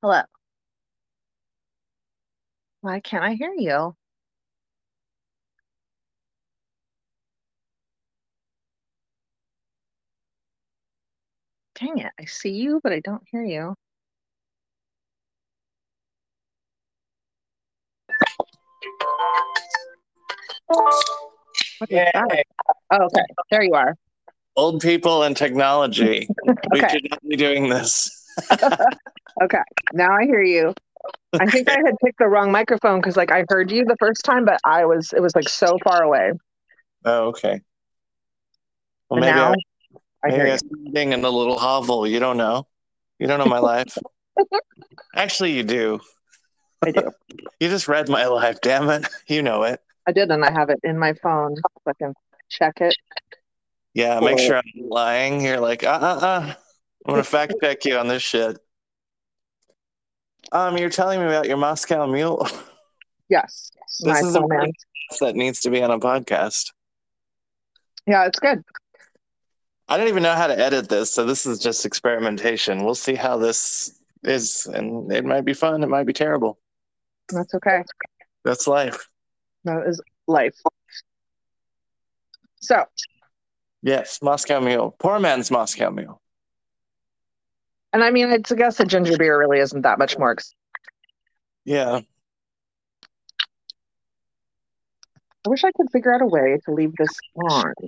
Hello. Why can't I hear you? Dang it. I see you, but I don't hear you. What is Yay. that? Oh, okay. There you are. Old people and technology. We Okay. should not be doing this. Okay. Now I hear you. I think I had picked the wrong microphone because like I heard you the first time, but I was it was like so far away. Oh, okay. Well, And maybe now I, maybe I was sitting in a little hovel. You don't know. You don't know my life. Actually, you do. I do. You just read my life. Damn it. You know it. I did, and I have it in my phone so I can check it. Yeah. Make sure I'm lying. You're like, uh, uh, uh. I'm gonna fact check you on this shit. Um, you're telling me about your Moscow Mule. Yes. This is a man. that needs to be on a podcast. Yeah, it's good. I don't even know how to edit this, so this is just experimentation. We'll see how this is, and it might be fun. It might be terrible. That's okay. That's life. That is life. So Yes, Moscow Mule. Poor man's Moscow Mule. And I mean, I guess a ginger beer really isn't that much more. Ex- Yeah. I wish I could figure out a way to leave this on. I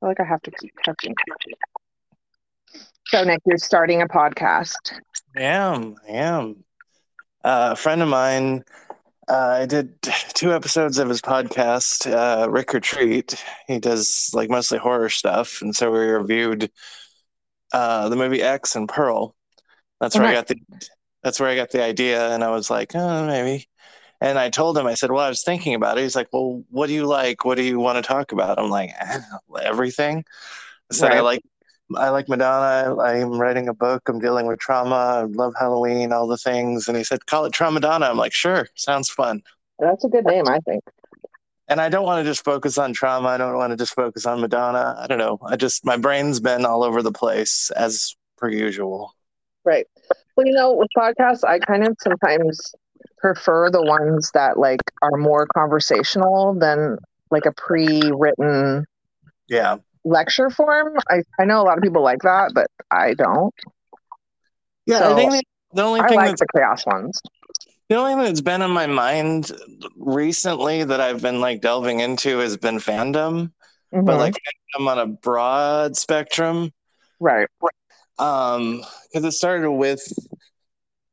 feel like I have to keep touching. So, Nick, you're starting a podcast. I am. I am. Uh, a friend of mine, uh, I did two episodes of his podcast, uh, Rick Retreat. He does like mostly horror stuff. And so we reviewed uh, the movie X and Pearl. That's Oh, where I got the that's where I got the idea. And I was like, oh, maybe. And I told him, I said, well, I was thinking about it. He's like, well, what do you like? What do you want to talk about? I'm like, "Eh, everything. I said, I like I like Madonna. I'm writing a book. I'm dealing with trauma. I love Halloween, all the things. And he said, call it Tramadonna. I'm like, sure, sounds fun. That's a good name, I think. And I don't want to just focus on trauma. I don't want to just focus on Madonna. I don't know. I just, my brain's been all over the place as per usual. Right. Well, you know, with podcasts, I kind of sometimes prefer the ones that like are more conversational than like a pre-written Yeah. lecture form. I, I know a lot of people like that, but I don't. Yeah. So, I think the, only I thing like that's, the chaos ones. The only thing that's been on my mind recently that I've been like delving into has been fandom, but Mhm. like fandom on a broad spectrum. right. um because it started with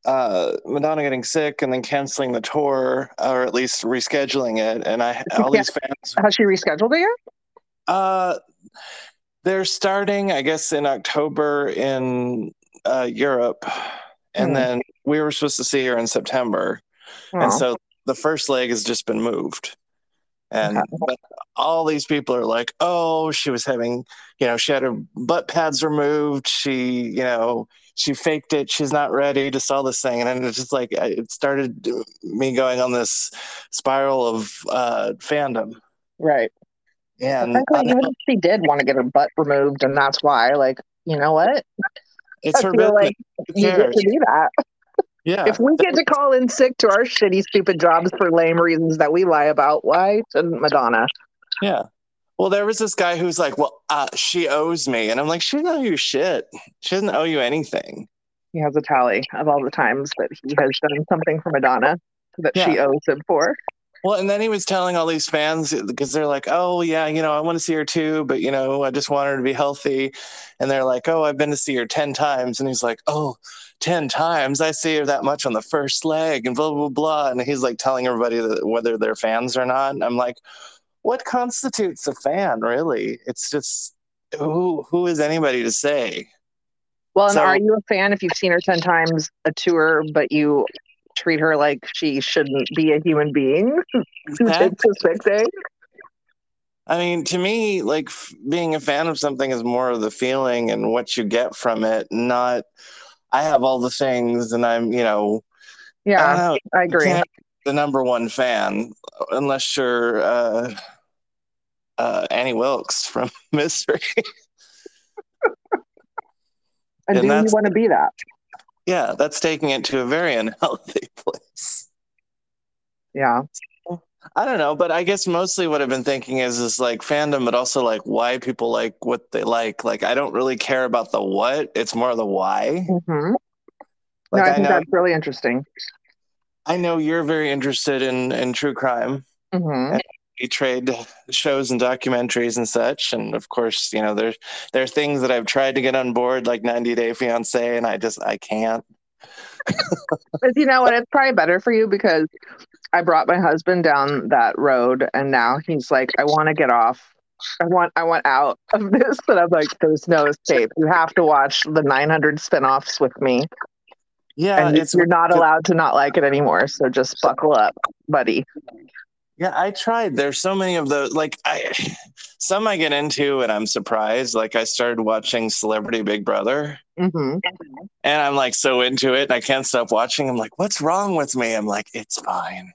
uh madonna getting sick and then canceling the tour or at least rescheduling it and i all Yeah. these fans Has she rescheduled it yet? uh they're starting i guess in october in uh europe and then we were supposed to see her in september. And Oh, so the first leg has just been moved. And Okay. all these people are like oh she was having you know she had her butt pads removed. She you know she faked it. She's not ready just all this thing. And it's just like it started me going on this spiral of uh fandom. Right. and Frankly, even if she did want to get her butt removed, and that's why, like, you know what? It's I her feel business. like you get to do that. yeah. If we get to call in sick to our shitty, stupid jobs for lame reasons that we lie about, why shouldn't Madonna? yeah. Well there was this guy who's like well uh, she owes me. And i'm like she doesn't owe you shit. She doesn't owe you anything. He has a tally of all the times that he has done something for Madonna that she owes him for. Well, and then he was telling all these fans uh, because they're like, "Oh yeah, you know, I want to see her too, but you know, I just want her to be healthy." And they're like, "Oh, I've been to see her 10 times." And he's like, "Oh, 10 times? I see her that much on the first leg and blah blah blah." And he's like telling everybody that whether they're fans or not. And I'm like, "What constitutes a fan, really? It's just who who is anybody to say?" Well, and So- are you a fan if you've seen her 10 times a tour, but you treat her like she shouldn't be a human being who That- takes a sick day? I mean, to me, like f- being a fan of something is more of the feeling and what you get from it, not I have all the things and I'm, you know, I Yeah, know, I agree. the number one fan unless you're uh, uh, Annie Wilkes from Misery. And, And do you want to be that? Yeah, that's taking it to a very unhealthy place. Yeah. I don't know, but I guess mostly what I've been thinking is is like fandom, but also like why people like what they like. Like I don't really care about the what; it's more the why. hmm Like no, I I know, that's really interesting. I know you're very interested in in true crime. hmm We trade shows and documentaries and such, and of course, you know there's there are things that I've tried to get on board, like 90 Day Fiance, and I just I can't. But you know what? It's probably better for you because I brought my husband down that road, and now he's like, I want to get off. I want, I want out of this. And I'm like, there's no escape. You have to watch the 900 spinoffs with me, Yeah, and it's you're not allowed to not like it anymore. So just buckle up, buddy. Yeah, I tried. There's so many of those. Like I, some I get into, and I'm surprised. Like I started watching Celebrity Big Brother, hmm and I'm like so into it, and I can't stop watching. I'm like, what's wrong with me? I'm like, it's fine.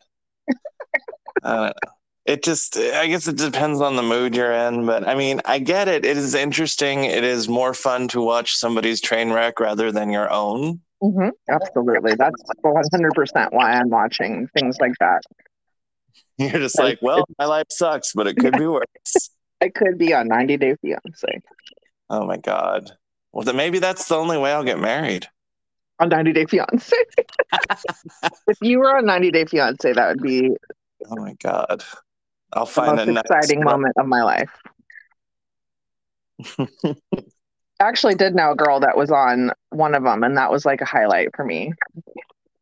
I. It just, I guess it depends on the mood you're in. But I mean, I get it. It is interesting. It is more fun to watch somebody's train wreck rather than your own. hmm Absolutely. That's 100% why I'm watching things like that. You're just like, well, my life sucks, but it could be worse. I could be on 90 Day Fiance. Oh my god. Well, then maybe that's the only way I'll get married. On 90 Day Fiance. if you were on 90 Day Fiance, that would be Oh my god. I'll find the most exciting moment of my life. I actually, did know a girl that was on one of them, and that was like a highlight for me.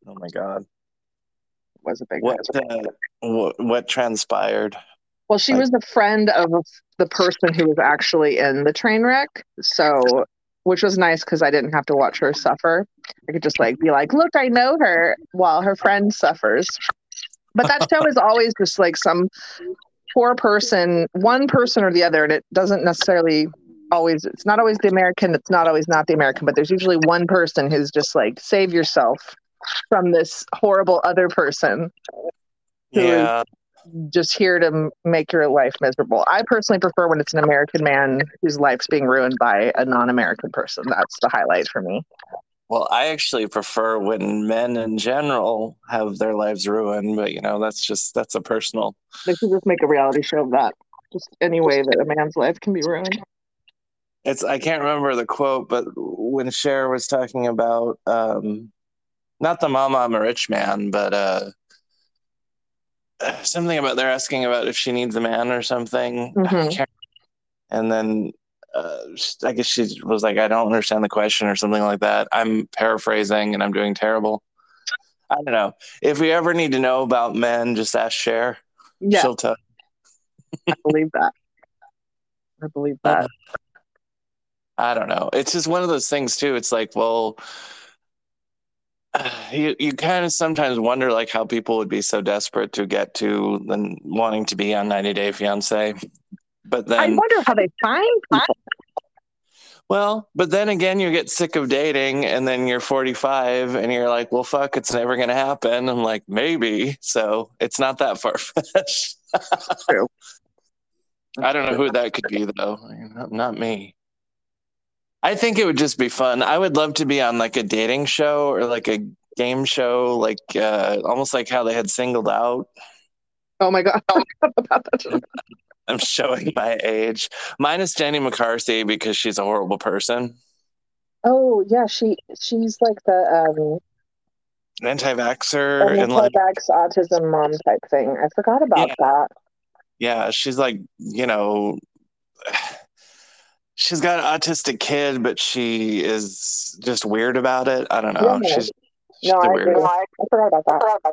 Oh my god. Was a big What uh, what, what transpired? Well, she Like- was a friend of the person who was actually in the train wreck, so which was nice because I didn't have to watch her suffer. I could just like be like, "Look, I know her," while her friend suffers. But that show is always just like some poor person, one person or the other, and it doesn't necessarily always. It's not always the American. It's not always not the American, but there's usually one person who's just like, "Save yourself from this horrible other person." Who is- Yeah. just here to make your life miserable. I personally prefer when it's an American man whose life's being ruined by a non-American person. That's the highlight for me. Well, I actually prefer when men in general have their lives ruined, but you know, that's just that's a personal. They should just make a reality show of that. Just any way that a man's life can be ruined. It's I can't remember the quote, but when Cher was talking about um not the mama I'm a rich man, but uh something about they're asking about if she needs a man or something. I Mhm. And then uh, I guess she was like, I don't understand the question or something like that. I'm paraphrasing and I'm doing terrible. I don't know. If we ever need to know about men, just ask Cher. Yeah, She'll tell. I believe that. I believe that. I don't know. It's just one of those things too. It's like, well, you you kind of sometimes wonder like how people would be so desperate to get to then wanting to be on 90 Day Fiance. But then I wonder how they find well, but then again, you get sick of dating, and then you're 45, and you're like, well, fuck, it's never gonna happen. I'm like, maybe. So it's not that far fetched. True. I don't know who that could be though. Not, not me. I think it would just be fun. I would love to be on like a dating show or like a game show, like uh, almost like how they had singled out. Oh my god, I forgot about that. I'm showing my age, minus Jenny McCarthy because she's a horrible person, Oh yeah, she she's like the um anti-vaxxer, and like anti-vax autism mom type thing. I forgot about Yeah. that. yeah, she's like you know. She's got an autistic kid, but she is just weird about it. I don't know. Yeah. She's, she's No, I weird. agree. I forgot about that.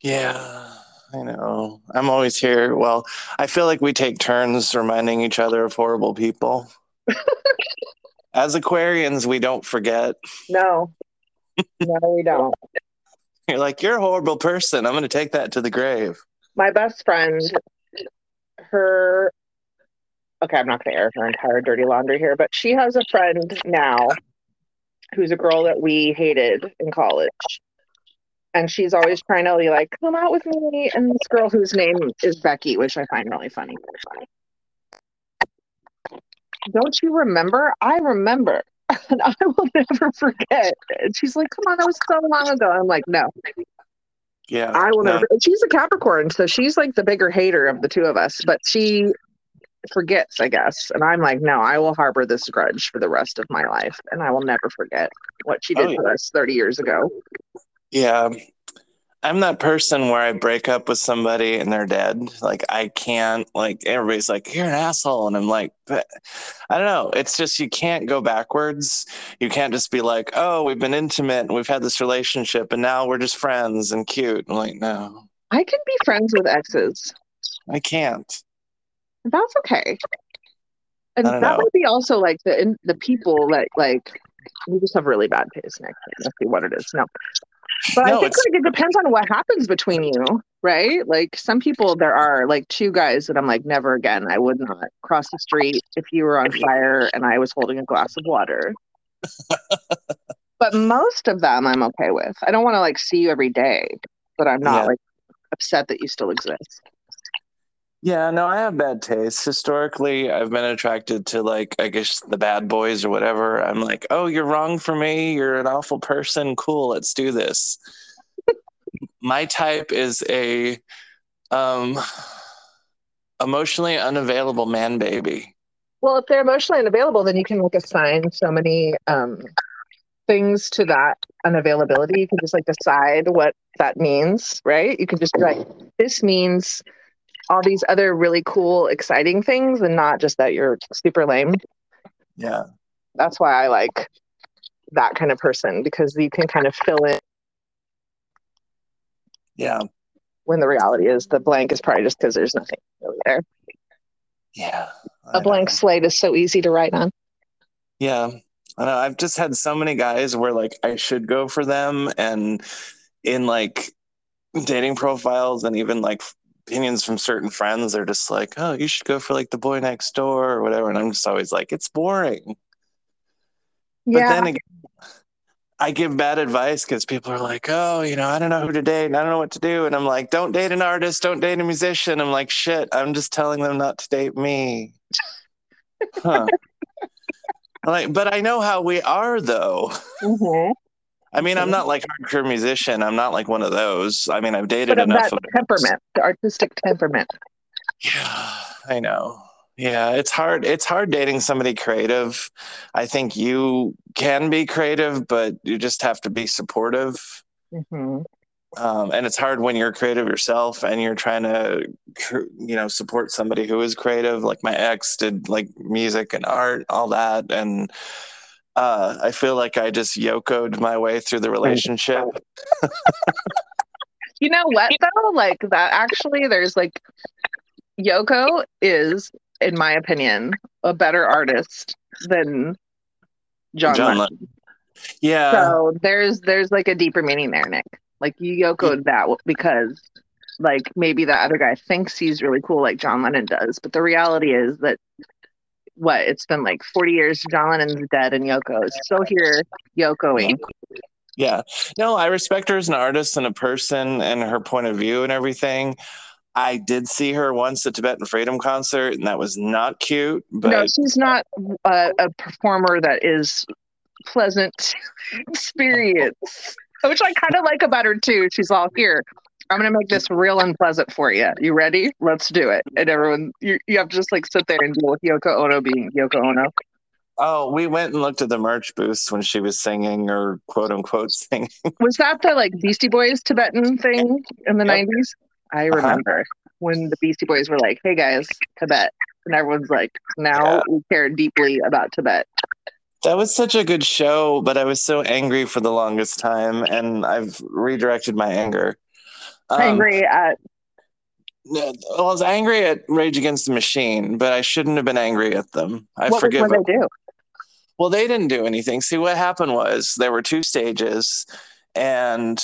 Yeah, I know. I'm always here. Well, I feel like we take turns reminding each other of horrible people. As Aquarians, we don't forget. No, no, we don't. You're like, you're a horrible person. I'm going to take that to the grave. my best friend, her, okay, I'm not going to air her entire dirty laundry here, but she has a friend now who's a girl that we hated in college. And she's always trying to be like, come out with me. And this girl whose name is Becky, which I find really funny. Don't you remember? I remember. And I will never forget. And she's like, come on, that was so long ago. I'm like, no, Yeah. I will no, never. and She's a Capricorn, so she's like the bigger hater of the two of us, but she forgets, I guess. And I'm like, no, I will harbor this grudge for the rest of my life, and I will never forget what she did Oh, to us 30 years ago. Yeah. I'm that person where I break up with somebody and they're dead. Like I can't like everybody's like, You're an asshole. And I'm like, but I don't know. It's just you can't go backwards. You can't just be like, Oh, we've been intimate and we've had this relationship and now we're just friends and cute. I'm like, no, I can be friends with exes. I can't. That's okay. And that know. might be also like the in, the people that like we just have really bad taste, Nick. Let's see what it is. No, but I think it's like it depends on what happens between you, right? Like some people, there are like two guys that I'm like, never again. I would not cross the street if you were on fire and I was holding a glass of water. but most of them, I'm okay with. I don't want to like see you every day, but I'm not Yeah. like upset that you still exist. Yeah, no, I have bad taste. Historically, I've been attracted to like I guess the bad boys or whatever. I'm like, "Oh, you're wrong for me. You're an awful person. Cool, let's do this." My type is a um emotionally unavailable man baby. Well, if they're emotionally unavailable, then you can like assign so many um, things to that unavailability. You can just like decide what that means, right? You can just like, this means all these other really cool, exciting things, and not just that you're super lame. Yeah. That's why I like that kind of person because you can kind of fill in Yeah. when the reality is the blank is probably just because there's nothing really there. Yeah. I A blank know. slate is so easy to write on. Yeah. I know. I've just had so many guys where like I should go for them and in like dating profiles and even like opinions from certain friends, they're just like, Oh, you should go for like the boy next door or whatever. And I'm just always like, it's boring. But then again, I give bad advice because people are like, oh, you know, I don't know who to date and I don't know what to do. And I'm like, don't date an artist, don't date a musician. I'm like, shit, I'm just telling them not to date me. Huh. like, but I know how we are though. Mhm. I mean, I'm not like hardcore musician. I'm not like one of those. I mean, I've dated But of enough that of temperament, the artistic temperament. Yeah, I know. Yeah, it's hard. It's hard dating somebody creative. I think you can be creative, but you just have to be supportive. hmm Um, and it's hard when you're creative yourself and you're trying to, you know, support somebody who is creative. Like my ex did like music and art, all that, and uh, I feel like I just yokoed my way through the relationship. You know what though? Like that actually there's like Yoko is, in my opinion, a better artist than John, John Lennon. Yeah, So there's there's like a deeper meaning there, Nick. Like you Yokoed that because like maybe that other guy thinks he's really cool like John Lennon does, but the reality is that what it's been like 40 years John Lennon's dead and Yoko is still here Yokoing. Yeah. No, I respect her as an artist and a person and her point of view and everything. I did see her once at Tibetan Freedom concert, and that was not cute. But no, she's not a, a performer that is pleasant experience, which I kind of like about her too. She's all here. I'm gonna make this real unpleasant for you. You ready? Let's do it. And everyone, you, you have to just like sit there and deal with Yoko Ono being Yoko Ono. oh, we went and looked at the merch booths when she was singing or quote unquote singing. Was that the like Beastie Boys Tibetan thing in the Yep. 90s? I Uh-huh. remember when the Beastie Boys were like, "Hey guys, Tibet," and everyone's like, "Now Yeah. we care deeply about Tibet." That was such a good show, but I was so angry for the longest time, and I've redirected my anger. Um, Angry at no, I was angry at Rage Against the Machine, but I shouldn't have been angry at them. I what forgive would them. they do? Well, they didn't do anything. See, what happened was there were two stages, and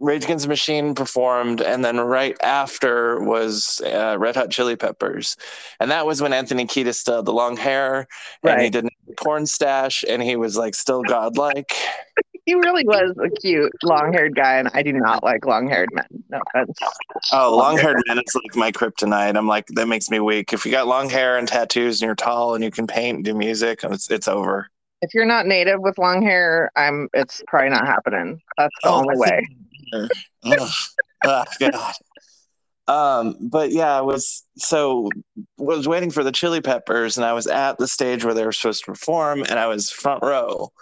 Rage Against the Machine performed, and then right after was uh, Red Hot Chili Peppers, and that was when Anthony Kiedis still had the long hair, and he didn't have a porn stash, and he was like still godlike. He really was a cute long-haired guy, and I do not like long-haired men. No offense. Oh, long haired men is like my kryptonite. I'm like that makes me weak. If you got long hair and tattoos and you're tall and you can paint and do music, it's it's over. If you're not native with long hair, I'm. It's probably not happening. That's the only way. oh, oh, God. Um, but yeah, I was so was waiting for the Chili Peppers, and I was at the stage where they were supposed to perform, and I was front row.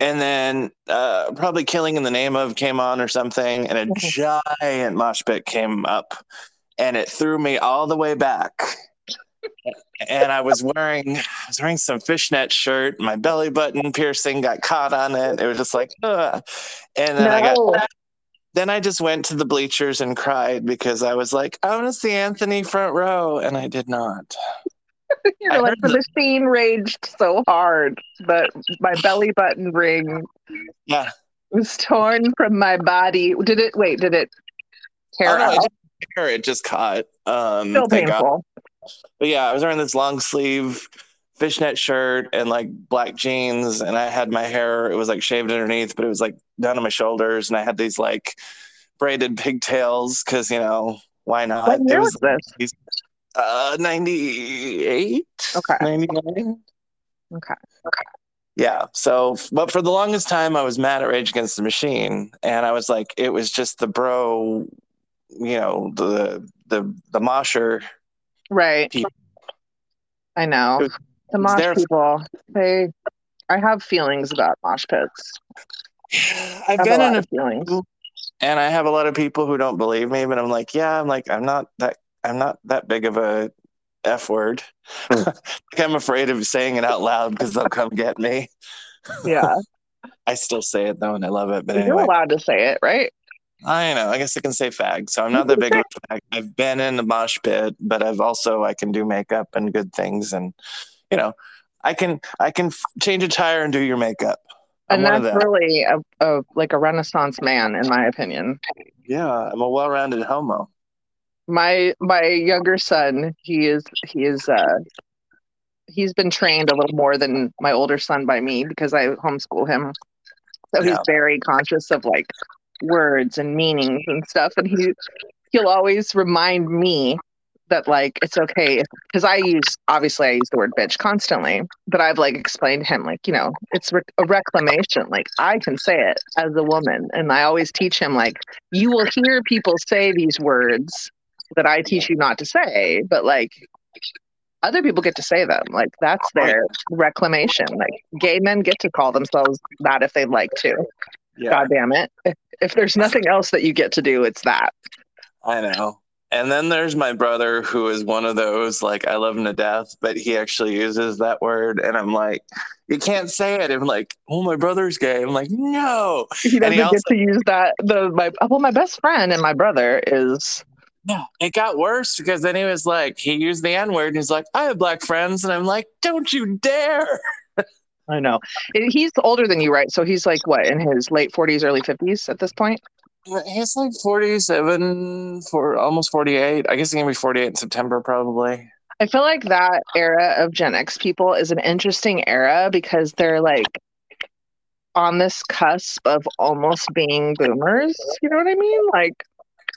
And then uh, probably Killing in the Name of came on or something, and a giant mosh pit came up, and it threw me all the way back. and I was wearing I was wearing some fishnet shirt. My belly button piercing got caught on it. It was just like, Ugh. and then no. I got then I just went to the bleachers and cried because I was like, I want to see Anthony front row, and I did not. You're I like the, the machine raged so hard that my belly button ring yeah was torn from my body. Did it wait, did it tear oh, no, out? It, it just caught. Um Still painful. But yeah, I was wearing this long sleeve fishnet shirt and like black jeans and I had my hair it was like shaved underneath but it was like down to my shoulders and I had these like braided pigtails because you know why not what year it was, was this uh 98 okay. 99 okay. Okay yeah so but for the longest time i was mad at rage against the machine and i was like it was just the bro you know the the the mosher right. people. i know. The mosh there... people, they, I have feelings about mosh pits. I've been in a feelings, and I have a lot of people who don't believe me, but I'm like, yeah, I'm like, I'm not that, I'm not that big of a f word. Hmm. like I'm afraid of saying it out loud because they'll come get me. Yeah. I still say it though, and I love it. But You're anyway. allowed to say it, right? I know. I guess I can say fag. So I'm not that big of a fag. I've been in the mosh pit, but I've also I can do makeup and good things, and you know, I can I can change a tire and do your makeup. I'm and that's really a, a like a renaissance man, in my opinion. Yeah, I'm a well-rounded homo. My my younger son, he is he is uh he's been trained a little more than my older son by me because I homeschool him. So yeah. he's very conscious of like words and meanings and stuff and he he'll always remind me that like it's okay because I use obviously I use the word bitch constantly, but I've like explained to him like you know it's re- a reclamation. Like I can say it as a woman, and I always teach him like you will hear people say these words that I teach you not to say, but like other people get to say them. Like that's their reclamation. Like gay men get to call themselves that if they'd like to. Yeah. God damn it! If, if there's nothing else that you get to do, it's that. I know. And then there's my brother who is one of those like I love him to death, but he actually uses that word, and I'm like, you can't say it. I'm like, oh, my brother's gay. I'm like, no. He doesn't he also, get to use that. The my well, my best friend and my brother is. Yeah, it got worse because then he was like, he used the N word, and he's like, I have black friends, and I'm like, don't you dare. I know. He's older than you, right? So he's like what in his late 40s, early 50s at this point? He's like 47 for almost 48. I guess he's gonna be 48 in September probably. I feel like that era of Gen X people is an interesting era because they're like on this cusp of almost being boomers. You know what I mean? Like,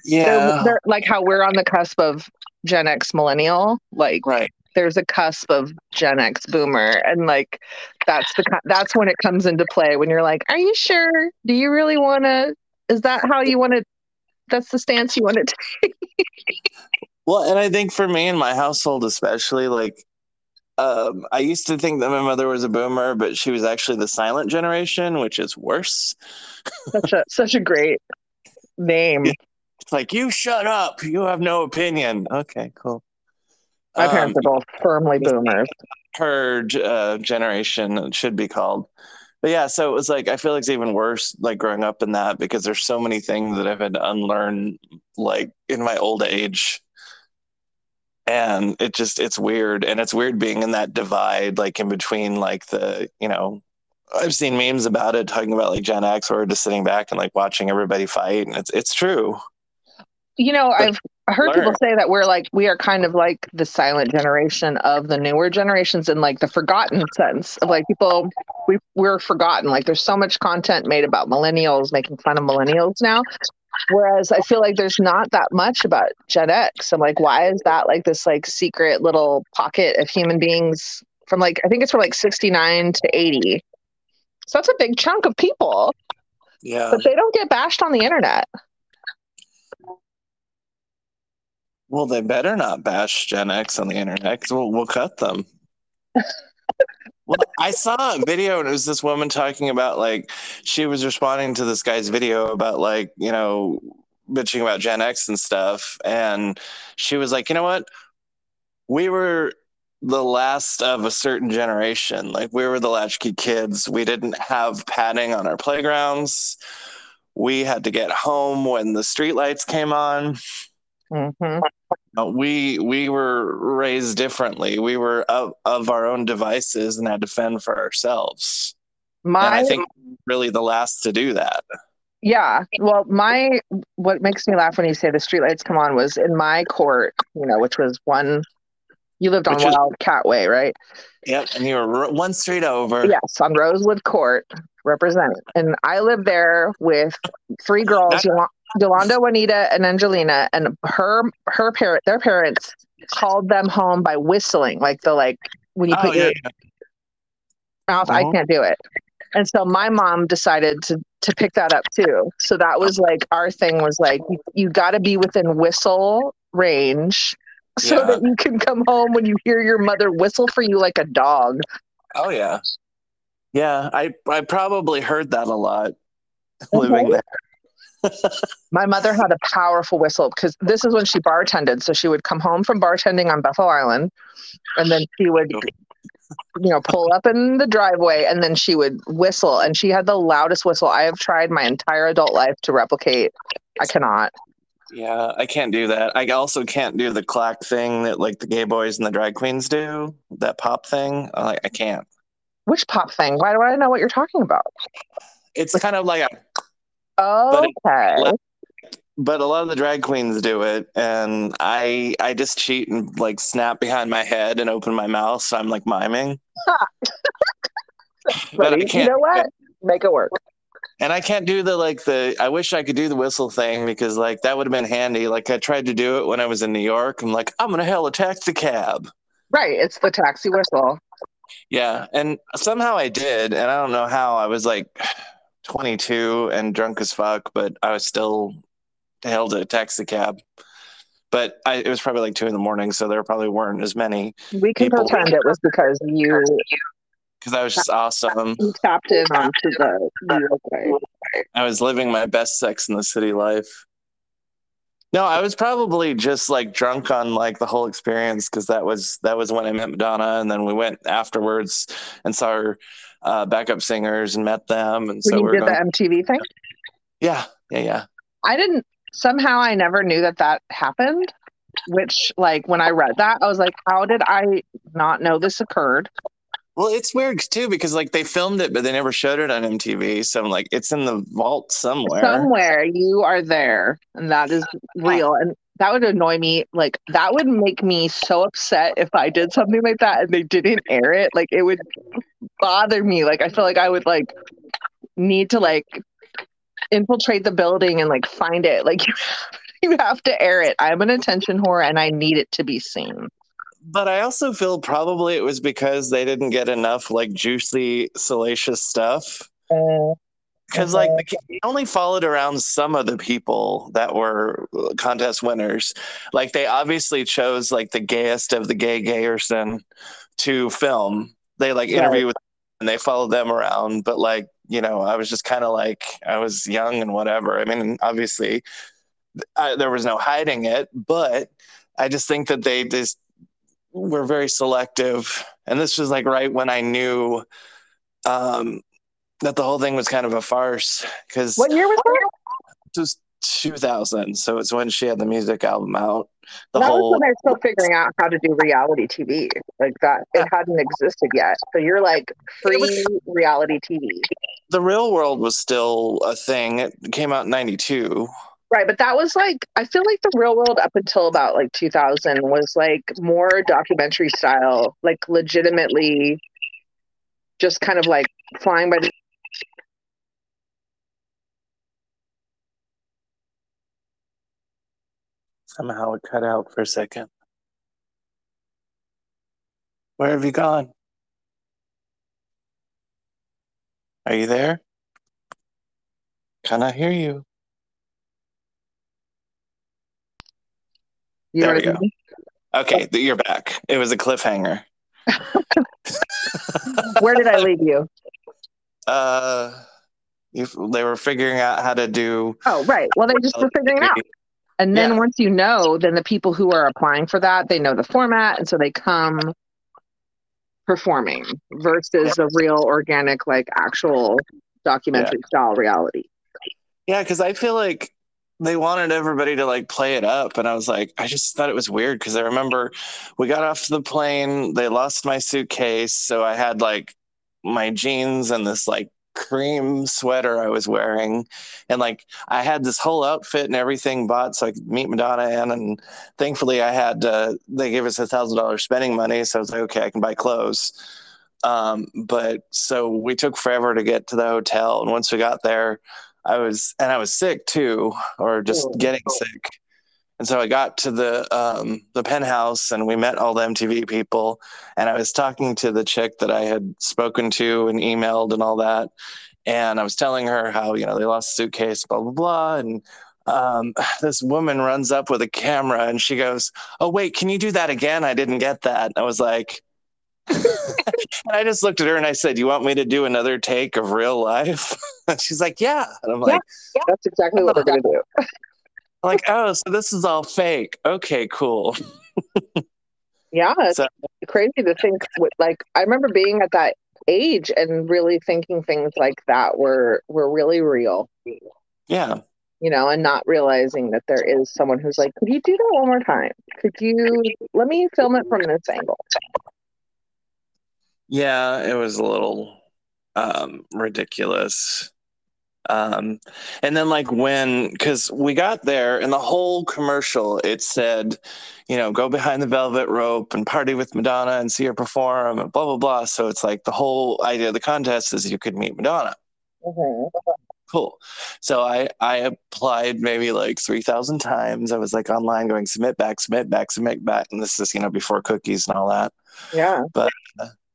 yeah, they're, they're, like how we're on the cusp of Gen X millennial. Like, right. There's a cusp of Gen X boomer, and like that's the that's when it comes into play. When you're like, "Are you sure? Do you really want to is that how you want to? That's the stance you want to take. well, and I think for me in my household, especially, like um, I used to think that my mother was a boomer, but she was actually the silent generation, which is worse. such a such a great name. It's like you shut up. You have no opinion. Okay, cool. My parents um, are both firmly boomers. Her uh, generation should be called but yeah, so it was like I feel like it's even worse like growing up in that because there's so many things that I've had to unlearn like in my old age. And it just it's weird. And it's weird being in that divide, like in between like the, you know, I've seen memes about it talking about like Gen X or just sitting back and like watching everybody fight. And it's it's true. You know, I've heard learn. people say that we're like we are kind of like the silent generation of the newer generations in like the forgotten sense of like people we we're forgotten. Like there's so much content made about millennials, making fun of millennials now. Whereas I feel like there's not that much about Gen X. I'm like, why is that like this like secret little pocket of human beings from like I think it's from like 69 to 80. So that's a big chunk of people, Yeah. but they don't get bashed on the internet. Well, they better not bash Gen X on the internet because we'll, we'll cut them. well, I saw a video and it was this woman talking about like she was responding to this guy's video about like, you know, bitching about Gen X and stuff. And she was like, you know what? We were the last of a certain generation. Like we were the latchkey kids. We didn't have padding on our playgrounds. We had to get home when the streetlights came on. Hmm Uh, we we were raised differently. We were of, of our own devices and had to fend for ourselves. And My I think really the last to do that. Yeah. Well, my what makes me laugh when you say the streetlights come on was in my court, you know, which was one. You lived on Which is- Wildcat Way, right? Yep. And you were one street over. Yes, on Rosewood Court, represent. And I live there with three girls, Yola- Yolanda, Juanita, and Angelina. And her her parent, their parents called them home by whistling, like the like when you Oh, put yeah, your yeah. mouth. I Mhm. can't do it. And so my mom decided to to pick that up too. So that was like our thing was like you, you got to be within whistle range so Yeah. that you can come home when you hear your mother whistle for you like a dog. Oh yeah. Yeah. I I probably heard that a lot uh-huh. living there. My mother had a powerful whistle because this is when she bartended. So she would come home from bartending on Bethel Island and then she would you know pull up in the driveway and then she would whistle and she had the loudest whistle I have tried my entire adult life to replicate. I cannot. Yeah, I can't do that. I also can't do the clack thing that like the gay boys and the drag queens do. That pop thing. I like I can't. Which pop thing? Why do I know what you're talking about? It's kind of like a okay. it- but a lot of the drag queens do it and i i just cheat and like snap behind my head and open my mouth so i'm like miming but i can't you know what? Make it work. and i can't do the like the i wish i could do the whistle thing because like that would have been handy like i tried to do it when i was in new york i'm like i'm gonna hell a taxi cab Right. It's the taxi whistle. Yeah and somehow i did and i don't know how i was like 22 and drunk as fuck but i was still hailed a taxi cab but I, it was probably like two in the morning, so there probably weren't as many We can People- pretend it was because you because I was just awesome. in onto the I was living my best Sex in the City life. No, I was probably just like drunk on like the whole experience because that was that was when I met Madonna, and then we went afterwards and saw her uh, backup singers and met them, and so we're did going, the MTV thing, yeah, yeah, yeah. I didn't. Somehow, I never knew that that happened. Which, like, when I read that, I was like, "How did I not know this occurred?" Well, it's weird too because like they filmed it, but they never showed it on MTV. So I'm like, it's in the vault somewhere. Somewhere you are there, and that is real. And that would annoy me. Like, that would make me so upset if I did something like that and they didn't air it. Like, it would bother me. Like, I feel like I would like need to like infiltrate the building and like find it. Like, you you have to air it. I'm an attention whore, and I need it to be seen. But I also feel probably it was because they didn't get enough like juicy, salacious stuff. Uh, because like uh, the, they only followed around some of the people that were uh, contest winners. Like they obviously chose like the gayest of the gay Gayerson to film. They like Right. interview with and they followed them around. But like you know, I was just kind of like I was young and whatever. I mean, obviously I, there was no hiding it, but I just think that they just were very selective. And this was like right when I knew um, that the whole thing was kind of a farce because What year was that? it was 2000. So it's when she had the music album out. The that whole was when I was still figuring out how to do reality TV. Like that, it hadn't existed yet. So you're like free reality TV, the real world was still a thing. It came out in 92. Right, but that was like I feel like the real world up until about like 2000 was like more documentary style, like legitimately just kind of like flying by the Somehow it cut out for a second. Where have you gone? Are you there? Can I hear you? You There we go. Okay, you're back. It was a cliffhanger. Where did I leave you? Uh, you, they were figuring out how to do. Oh, right. Well, they just were figuring it out. And then Yeah. once you know, then the people who are applying for that, they know the format. And so they come performing versus a real organic, like actual documentary style reality. Yeah, because I feel like they wanted everybody to like play it up, and I was like, I just thought it was weird because I remember we got off the plane, they lost my suitcase, so I had like my jeans and this like cream sweater I was wearing, and like I had this whole outfit and everything bought so I could meet Madonna in, and thankfully I had uh, they gave us a thousand dollars spending money, so I was like, okay, I can buy clothes. Um, but so we took forever to get to the hotel, and once we got there. I was and I was sick too, or just Oh. getting sick. And so I got to the um, the penthouse and we met all the MTV people. And I was talking to the chick that I had spoken to and emailed and all that. And I was telling her how you know they lost a suitcase, blah blah blah. And um, this woman runs up with a camera and she goes, "Oh wait, can you do that again? I didn't get that." And I was like. And I just looked at her and I said, "You want me to do another take of real life?" And she's like, "Yeah." And I'm like, That's exactly what we're going to do. I'm like, "Oh, so this is all fake? Okay, cool." Yeah. It's So- crazy to think, like, I remember being at that age and really thinking things like that were, were really real. Yeah, you know, and not realizing that there is someone who's like, could you do that one more time? Could you let me film it from this angle? Yeah, it was a little um, ridiculous. Um, and then like when, because we got there and the whole commercial, it said, you know, go behind the velvet rope and party with Madonna and see her perform and blah blah blah. So it's like the whole idea of the contest is you could meet Madonna. cool. So I I applied maybe like three thousand times. I was like online going submit back, submit back, submit back, and this is you know before cookies and all that. Yeah.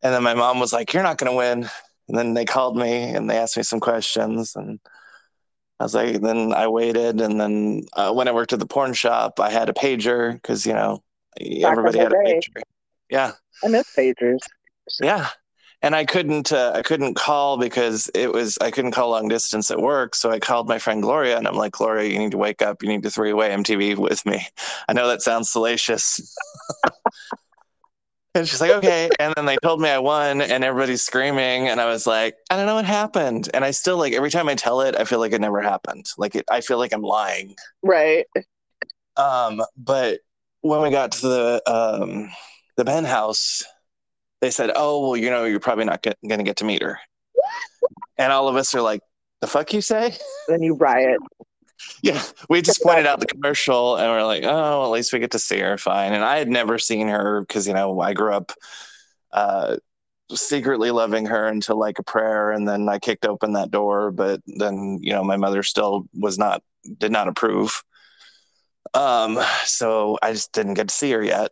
And then my mom was like, "You're not going to win." And then they called me and they asked me some questions, and I was like, then I waited, and then uh, when I worked at the porn shop, I had a pager because you know everybody had a day. pager. Yeah, I miss pagers. yeah. And I couldn't uh, I couldn't call because it was I couldn't call long distance at work. So I called my friend Gloria and I'm like, Gloria, you need to wake up. You need to three way MTV with me. I know that sounds salacious. and she's like, okay. And then they told me I won and everybody's screaming. And I was like, I don't know what happened. And I still like every time I tell it, I feel like it never happened. Like it, I feel like I'm lying. Right. Um, but when we got to the um, the penthouse, they said, "Oh, well, you know, you're probably not get, going to get to meet her." And all of us are like, "The fuck you say?" Then you riot. Yeah, we just pointed out the commercial, and we're like, "Oh, well, at least we get to see her, fine." And I had never seen her because you know I grew up uh, secretly loving her until like a prayer, and then I kicked open that door. But then you know my mother still was not did not approve. Um, so I just didn't get to see her yet.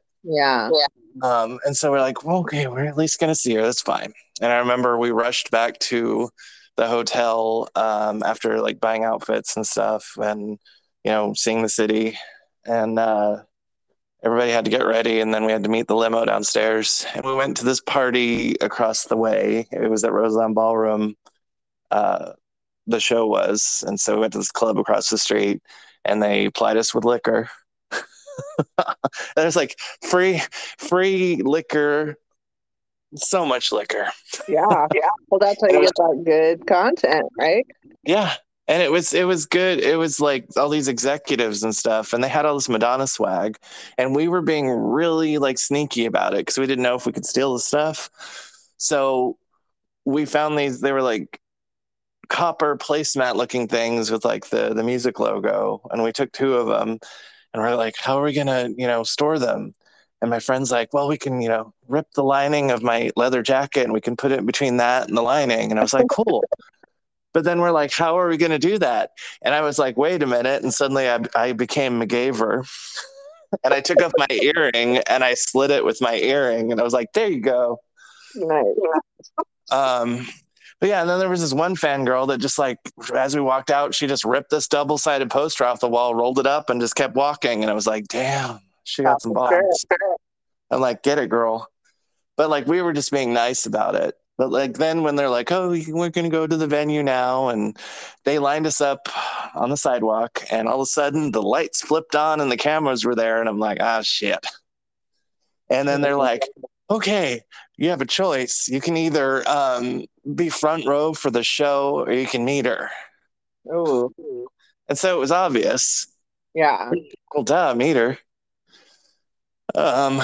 Yeah. Um, and so we're like, well, okay, we're at least going to see her. That's fine. And I remember we rushed back to the hotel um, after like buying outfits and stuff and, you know, seeing the city. And uh, everybody had to get ready. And then we had to meet the limo downstairs. And we went to this party across the way. It was at Roseland Ballroom. Uh, the show was. And so we went to this club across the street and they plied us with liquor. There's like free free liquor, so much liquor. Yeah. Yeah. Well, that's how you get that good content, right? Yeah. And it was it was good. It was like all these executives and stuff, and they had all this Madonna swag, and we were being really like sneaky about it because we didn't know if we could steal the stuff. So we found these. They were like copper placemat looking things with like the the music logo, and we took two of them, and we're like, how are we gonna you know store them? And my friend's like, well, we can you know rip the lining of my leather jacket, and we can put it between that and the lining. And I was like, cool. But then we're like, how are we going to do that? And I was like, wait a minute. And suddenly I, I became MacGyver. and I took off my earring and I slid it with my earring. And I was like, there you go. Nice. Um, But yeah, and then there was this one fangirl that just like as we walked out, she just ripped this double sided poster off the wall, rolled it up, and just kept walking. And I was like, damn, she got some balls. I'm like, get it, girl. But like we were just being nice about it. But like then when they're like, oh, we're gonna go to the venue now, and they lined us up on the sidewalk, and all of a sudden the lights flipped on and the cameras were there, and I'm like, ah, shit. And then they're like, okay, you have a choice. You can either um, be front row for the show or you can meet her. Oh, And so it was obvious. yeah. Well, duh, meet her. Um,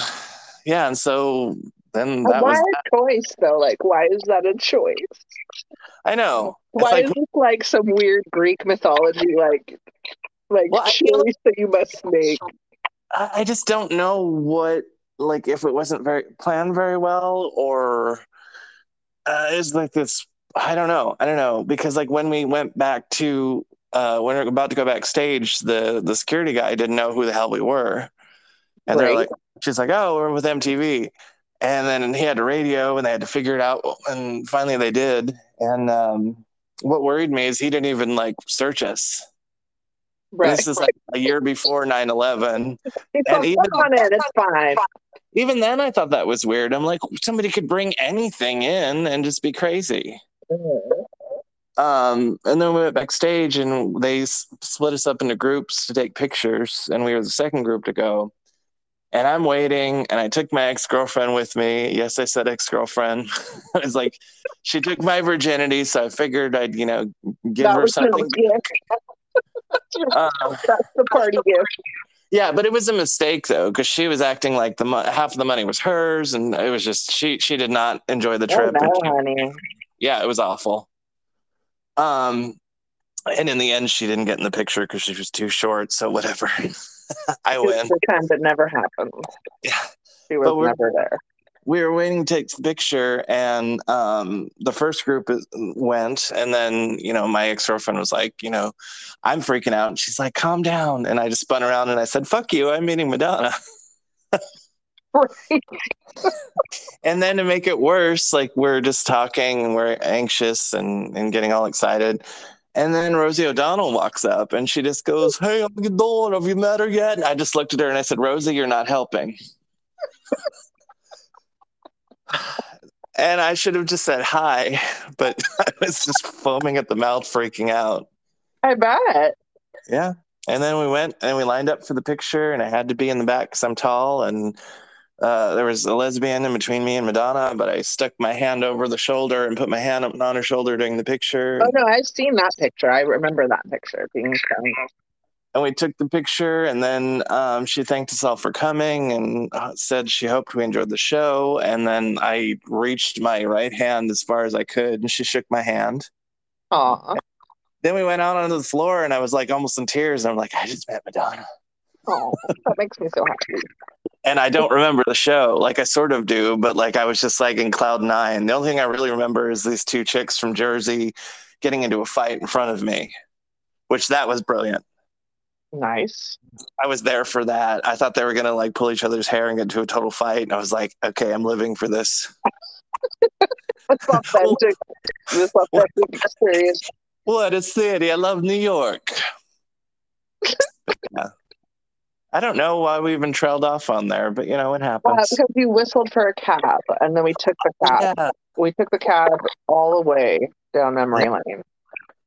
yeah, and so then that why was. a choice though? Like, why is that a choice? I know. Why like is this like some weird Greek mythology, like, like Well, choice that you must make? I I just don't know what like if it wasn't very planned very well or uh, is like this. I don't know. I don't know because like when we went back to uh, when we are about to go backstage, the the security guy didn't know who the hell we were, and they're like, she's like, oh, we're with MTV, and then he had a radio and they had to figure it out, and finally they did. And um, what worried me is he didn't even like search us. Right. This is like a year before 9-11 It's and even- on it. It's fine. even then I thought that was weird. I'm like, somebody could bring anything in and just be crazy. Um, and then we went backstage and they s- split us up into groups to take pictures, and we were the second group to go. And I'm waiting, and I took my ex girlfriend with me. Yes, I said ex girlfriend. I was like, she took my virginity, so I figured I'd, you know, give that her something. gift. Uh, That's the party gift. Yeah, but it was a mistake though, because she was acting like the mo- half of the money was hers, and it was just she she did not enjoy the Oh trip. and no, honey. yeah, it was awful. Um, and in the end, she didn't get in the picture because she was too short. So whatever, I win. kind that never happened. Yeah. She was never there. We were waiting to take the picture, and um, the first group is- went, and then you know my ex girlfriend was like, you know, I'm freaking out, and she's like, calm down, and I just spun around and I said, fuck you, I'm meeting Madonna. Right. And then to make it worse, like we're just talking and we're anxious and, and getting all excited. And then Rosie O'Donnell walks up and she just goes, Hey, doing? Have you met her yet? And I just looked at her and I said, Rosie, you're not helping. and I should have just said hi, but I was just foaming at the mouth, freaking out. I bet. Yeah. And then we went and we lined up for the picture, and I had to be in the back because I'm tall. And uh, there was a lesbian in between me and Madonna, but I stuck my hand over the shoulder and put my hand up on her shoulder during the picture. Oh no, I've seen that picture. I remember that picture being shown. And we took the picture, and then um, she thanked us all for coming and uh, said she hoped we enjoyed the show. And then I reached my right hand as far as I could, and she shook my hand. Aw. Then we went out onto the floor, and I was like almost in tears. And I'm like, I just met Madonna. Aw. That makes me so happy. And I don't remember the show. Like I sort of do, but like I was just like in cloud nine. The only thing I really remember is these two chicks from Jersey getting into a fight in front of me, which that was brilliant. Nice. I was there for that. I thought they were gonna like pull each other's hair and get into a total fight, and I was like, okay, I'm living for this. It's authentic. This authentic experience. What a city! I love New York. yeah. I don't know why we even trailed off on there, but you know it happens. because you whistled for a cab, and then we took the cab. yeah. We took the cab all the way down memory lane.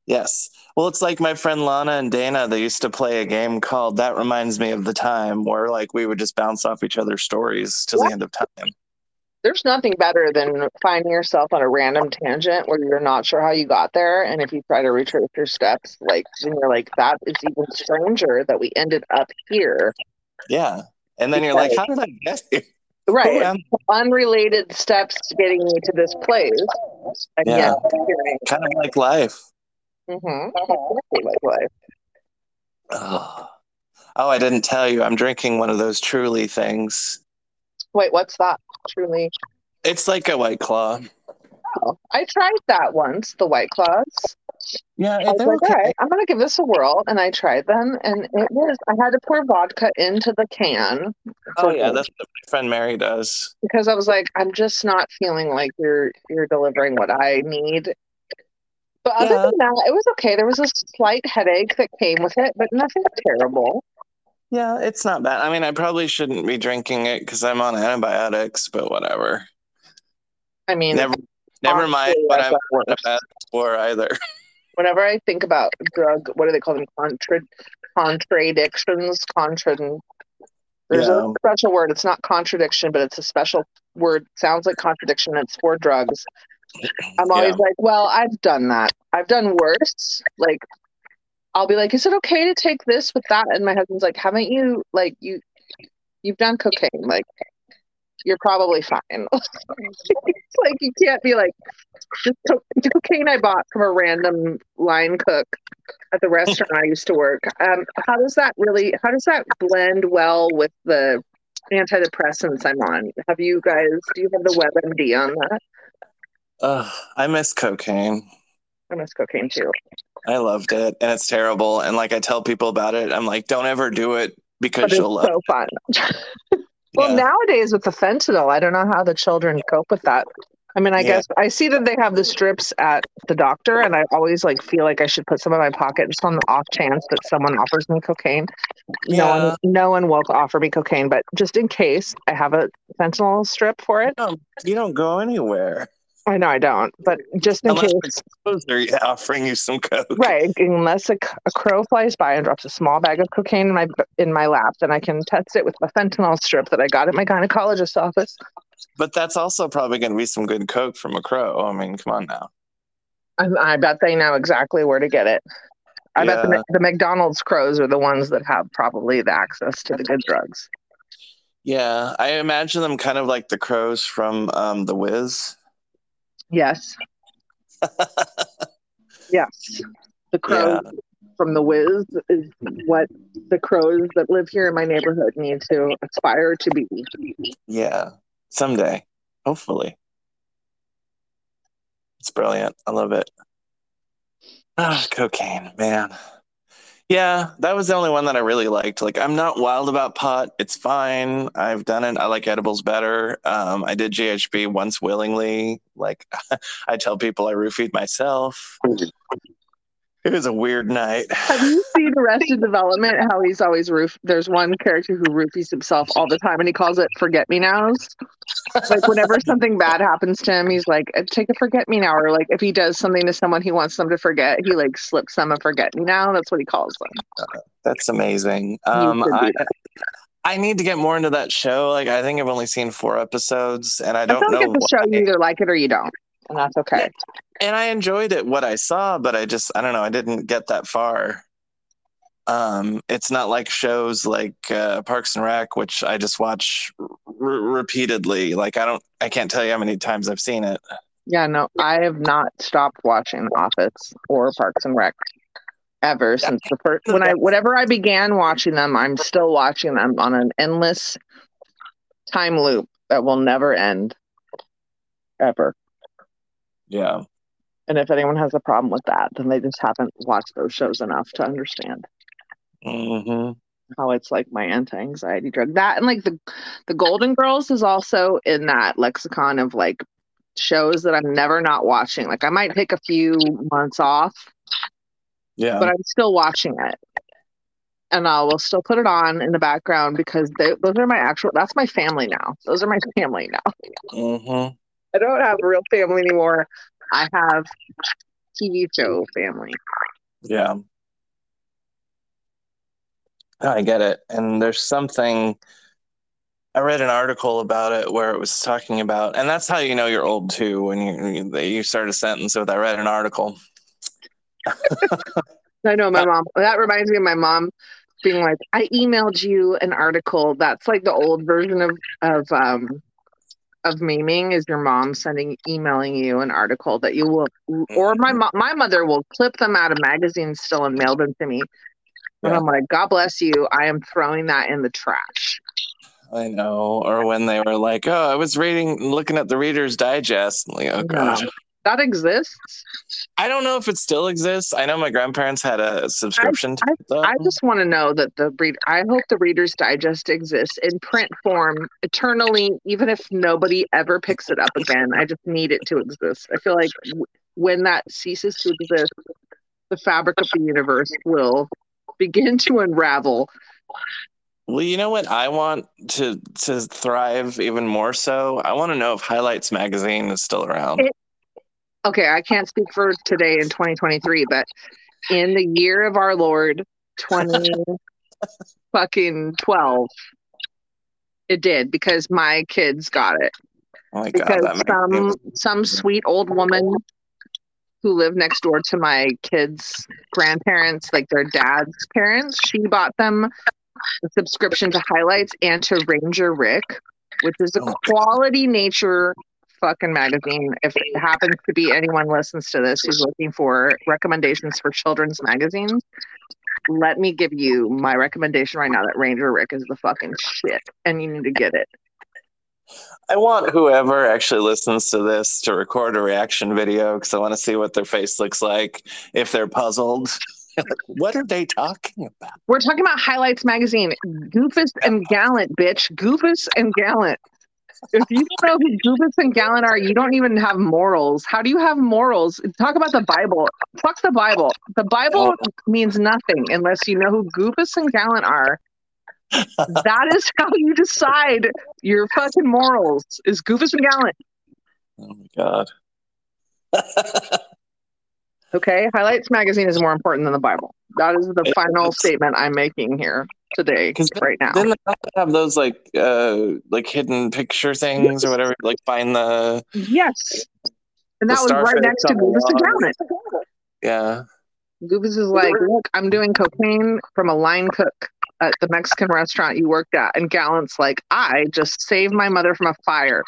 Yes. Well, it's like my friend Lana and Dana, they used to play a game called That Reminds Me of the Time, where like we would just bounce off each other's stories till the end of time. There's nothing better than finding yourself on a random tangent where you're not sure how you got there, and if you try to retrace your steps, like then you're like, that is even stranger that we ended up here. Yeah. And then you're like, how did I get here? Right. Yeah. Unrelated steps getting you to this place. And Yeah. Kind of like life. mm-hmm. Exactly like life. Oh. oh, I didn't tell you. I'm drinking one of those truly things. Wait, what's that? Truly. It's like a white claw. Oh, I tried that once, the White Claws. Yeah, I was like, okay. right, I'm gonna give this a whirl, and I tried them, and it was I had to pour vodka into the can. Oh yeah, that's what my friend Mary does. because I was like, I'm just not feeling like you're you're delivering what I need. But other Yeah. than that, it was okay. There was a slight headache that came with it, but nothing terrible. Yeah, it's not bad. I mean, I probably shouldn't be drinking it because I'm on antibiotics, but whatever. I mean, Never, never mind what I'm on worse. for either. Whenever I think about drug, what do they call them? Contra, contradictions. Contra. There's Yeah. a special word. It's not contradiction, but it's a special word. Sounds like contradiction. It's for drugs. I'm always Yeah. like, well, I've done that. I've done worse. Like, I'll be like, is it okay to take this with that? And my husband's like, haven't you like you you've done cocaine? Like, you're probably fine. like you can't be like this co- cocaine I bought from a random line cook at the restaurant I used to work. Um, how does that really? How does that blend well with the antidepressants I'm on? Have you guys? Do you have the WebMD on that? Ugh, I miss cocaine. I miss cocaine too. I loved it, and it's terrible. And like I tell people about it, I'm like, don't ever do it because But you'll love. so fun. Well, Yeah. nowadays with the fentanyl, I don't know how the children cope with that. I mean, I Yeah. guess I see that they have the strips at the doctor, and I always like feel like I should put some in my pocket just on the off chance that someone offers me cocaine. No Yeah. one, no one will offer me cocaine, but just in case, I have a fentanyl strip for it. No, you don't go anywhere I know I don't, but just in unless case, the clothes are offering you some coke. right? Unless a, a, crow flies by and drops a small bag of cocaine in my in my lap, then I can test it with a fentanyl strip that I got at my gynecologist's office. But that's also probably going to be some good coke from a crow. I mean, come on now. I, I bet they know exactly where to get it. I bet the, the McDonald's crows are the ones that have probably the access to the good drugs. Yeah, I imagine them kind of like the crows from um, The Wiz. Yes. yes. The crows Yeah, from the Wiz is what the crows that live here in my neighborhood need to aspire to be. yeah. Someday, hopefully. It's brilliant. I love it. Ah, cocaine, man. Yeah, that was the only one that I really liked. Like, I'm not wild about pot. It's fine. I've done it. I like edibles better. Um, I did GHB once willingly. Like, I tell people I roofied myself. It was a weird night. Have you seen Arrested Development? How he's always roof. There's one character who roofies himself all the time, and he calls it "forget me nows." Like whenever something bad happens to him, he's like, "Uh, "Take a forget me now," or like if he does something to someone he wants them to forget, he like slips them a forget me now. That's what he calls them. That's amazing. Um, I. I need to get more into that show. Like, I think I've only seen four episodes, and I I don't like know. at the show you either like it or you don't, and that's okay. and I enjoyed it what I saw, but I just I don't know I didn't get that far. Um, it's not like shows like uh, Parks and Rec, which I just watch r- repeatedly. Like I don't I can't tell you how many times I've seen it. Yeah, no, I have not stopped watching Office or Parks and Rec ever since the first when I whenever I began watching them, I'm still watching them on an endless time loop that will never end ever. Yeah, And if anyone has a problem with that, then they just haven't watched those shows enough to understand hmm how it's like my anti-anxiety drug. That and like the the Golden Girls is also in that lexicon of like shows that I'm never not watching. Like I might take a few months off yeah, but I'm still watching it. And I will still put it on in the background because they, those are my actual, that's my family now. Those are my family now. hmm I don't have a real family anymore. I have TV show family. yeah. I get it, and there's something. I read an article about it where it was talking about, and that's how you know you're old too when you you start a sentence with "I read an article." I know my mom, that reminds me of my mom being like, I emailed you an article. That's like the old version of, of, um, of memeing is your mom sending emailing you an article that you will or my mm-hmm. mo- my mother will clip them out of magazines still and mail them to me and Yeah. i'm like god bless you i am throwing that in the trash I know. Or when they were like, "Oh, I was reading, looking at the Reader's Digest." I'm like, oh gosh. That exists I don't know if it still exists. I know my grandparents had a subscription to it. Though. i just want to know that the read i hope the reader's digest exists in print form eternally even if nobody ever picks it up again i just need it to exist i feel like w- when that ceases to exist, the fabric of the universe will begin to unravel. Well, you know what I want to to thrive even more so? I want to know if Highlights magazine is still around. It- Okay, I can't speak for today in 2023, but in the year of our Lord 20 fucking 12, it did because my kids got it. oh my god, because that some some sweet old woman who lived next door to my kids' grandparents, like their dad's parents, she bought them a subscription to Highlights and to Ranger Rick, which is a Oh. quality nature fucking magazine. If it happens to be anyone listens to this who's looking for recommendations for children's magazines, let me give you my recommendation right now that Ranger Rick is the fucking shit and you need to get it. I want whoever actually listens to this to record a reaction video because I want to see what their face looks like if they're puzzled. What are they talking about? We're talking about Highlights Magazine. Goofus and Gallant, bitch. Goofus and Gallant. If you don't know who Goofus and Gallant are, you don't even have morals. How do you have morals? Talk about the Bible. Fuck the Bible. The Bible means nothing unless you know who Goofus and Gallant are. that is how you decide your fucking morals is Goofus and Gallant. Oh my god. Okay, Highlights Magazine is more important than the Bible. That is the final statement I'm making here today, right now. Didn't they have those like uh like hidden picture things or whatever? Like find the Yes. And The that was right next to on the Goofus and wall. Gallant. yeah. Goofus is like, look, I'm doing cocaine from a line cook at the Mexican restaurant you worked at. And Gallant's like, I just saved my mother from a fire.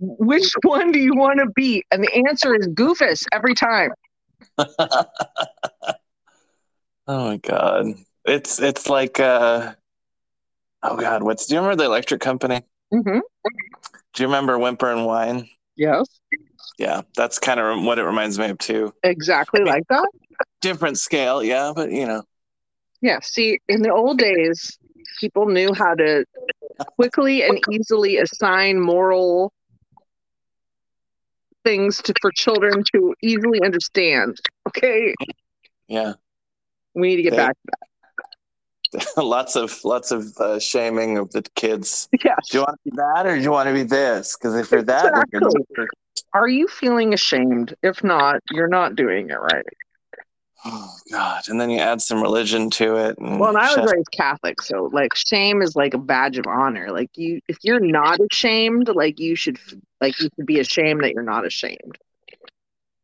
Which one do you want to be? And the answer is Goofus every time. oh my god. It's it's like uh oh god, what's do you remember the electric company? Mm-hmm. Do you remember Whimper and Wine? Yes. Yeah, that's kind of what it reminds me of too. Exactly like that. Different scale, yeah, but you know. Yeah. See, in the old days, people knew how to quickly and easily assign moral things to for children to easily understand. Okay. Yeah. We need to get They- back to that. lots of lots of uh, shaming of the kids. Yeah. Do you want to be that or do you want to be this? Because if you're that, then you're Are you feeling ashamed? If not, you're not doing it right. Oh God! And then you add some religion to it. And Well, and I was raised Catholic, so like shame is like a badge of honor. Like you, if you're not ashamed, like you should, like you should be ashamed that you're not ashamed.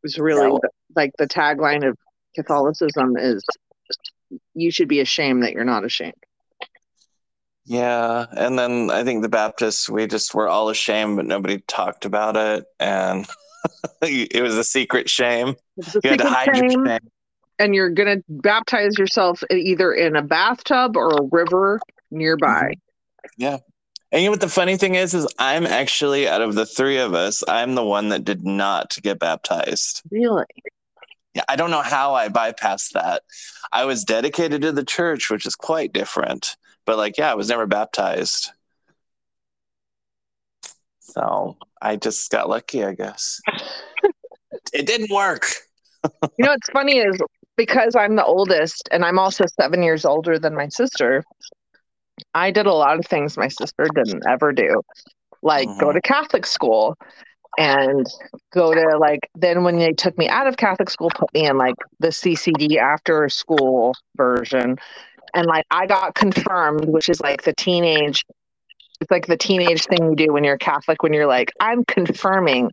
It's really Yeah, like the tagline of Catholicism is, "You should be ashamed that you're not ashamed." Yeah, and then I think the Baptists, we just were all ashamed, but nobody talked about it, and it was a secret shame. A You had to hide shame, your shame. And you're gonna baptize yourself either in a bathtub or a river nearby. Mm-hmm. Yeah. And you know what the funny thing is? Is I'm actually out of the three of us, I'm the one that did not get baptized. Really? Yeah, I don't know how I bypassed that. I was dedicated to the church, which is quite different. But like, yeah, I was never baptized. So I just got lucky, I guess. it didn't work. You know what's funny is because I'm the oldest and I'm also seven years older than my sister, I did a lot of things my sister didn't ever do. Like go Mhm. to Catholic school and go to like then when they took me out of Catholic school, put me in like the CCD after school version. And like I got confirmed, which is like the teenage it's like the teenage thing you do when you're Catholic when you're like, I'm confirming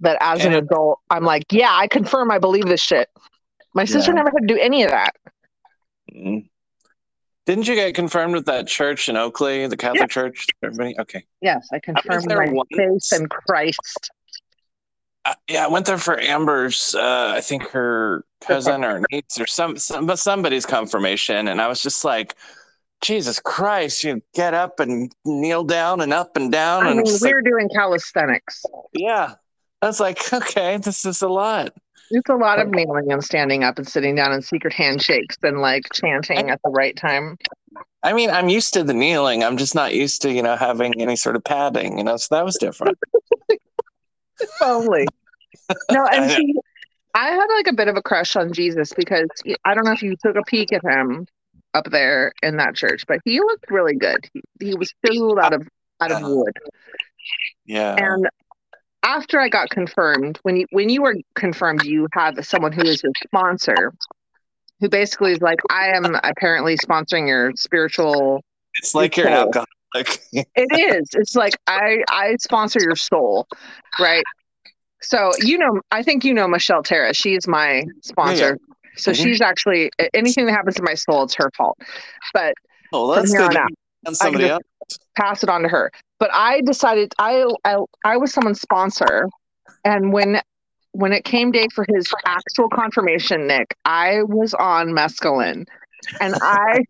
that as an And- adult, I'm like, yeah, I confirm I believe this shit. My sister Yeah. never had to do any of that. Mm. Didn't you get confirmed with that church in Oakley, the Catholic church? Everybody, okay. Yes, I confirmed there my once. faith in Christ. Uh, yeah, I went there for Amber's. Uh, I think her cousin or niece or some, some somebody's confirmation, and I was just like, Jesus Christ! You get up and kneel down and up and down, I and mean, we're like, doing calisthenics. yeah. I was like, okay, this is a lot. It's a lot of kneeling and standing up and sitting down and secret handshakes and like chanting at the right time. I mean, I'm used to the kneeling. I'm just not used to you know having any sort of padding. You know, so that was different. If only. No, and I had like a bit of a crush on Jesus because he- I don't know if you took a peek at him up there in that church, but he looked really good. He, he was chiseled out of out of uh-huh. wood. Yeah. And after I got confirmed, when you when you were confirmed, you have someone who is your sponsor, who basically is like, I am apparently sponsoring your spiritual. it's like you're an soul. alcoholic. It is. It's like I I sponsor your soul, right? So you know, I think you know Michelle Terra. She's my sponsor. So Mhm. she's actually anything that happens to my soul, it's her fault. But oh, from that's here good. on out, somebody else. Pass it on to her. But I decided I I, I was someone's sponsor, and when when it came day for his actual confirmation, Nick, I was on mescaline, and I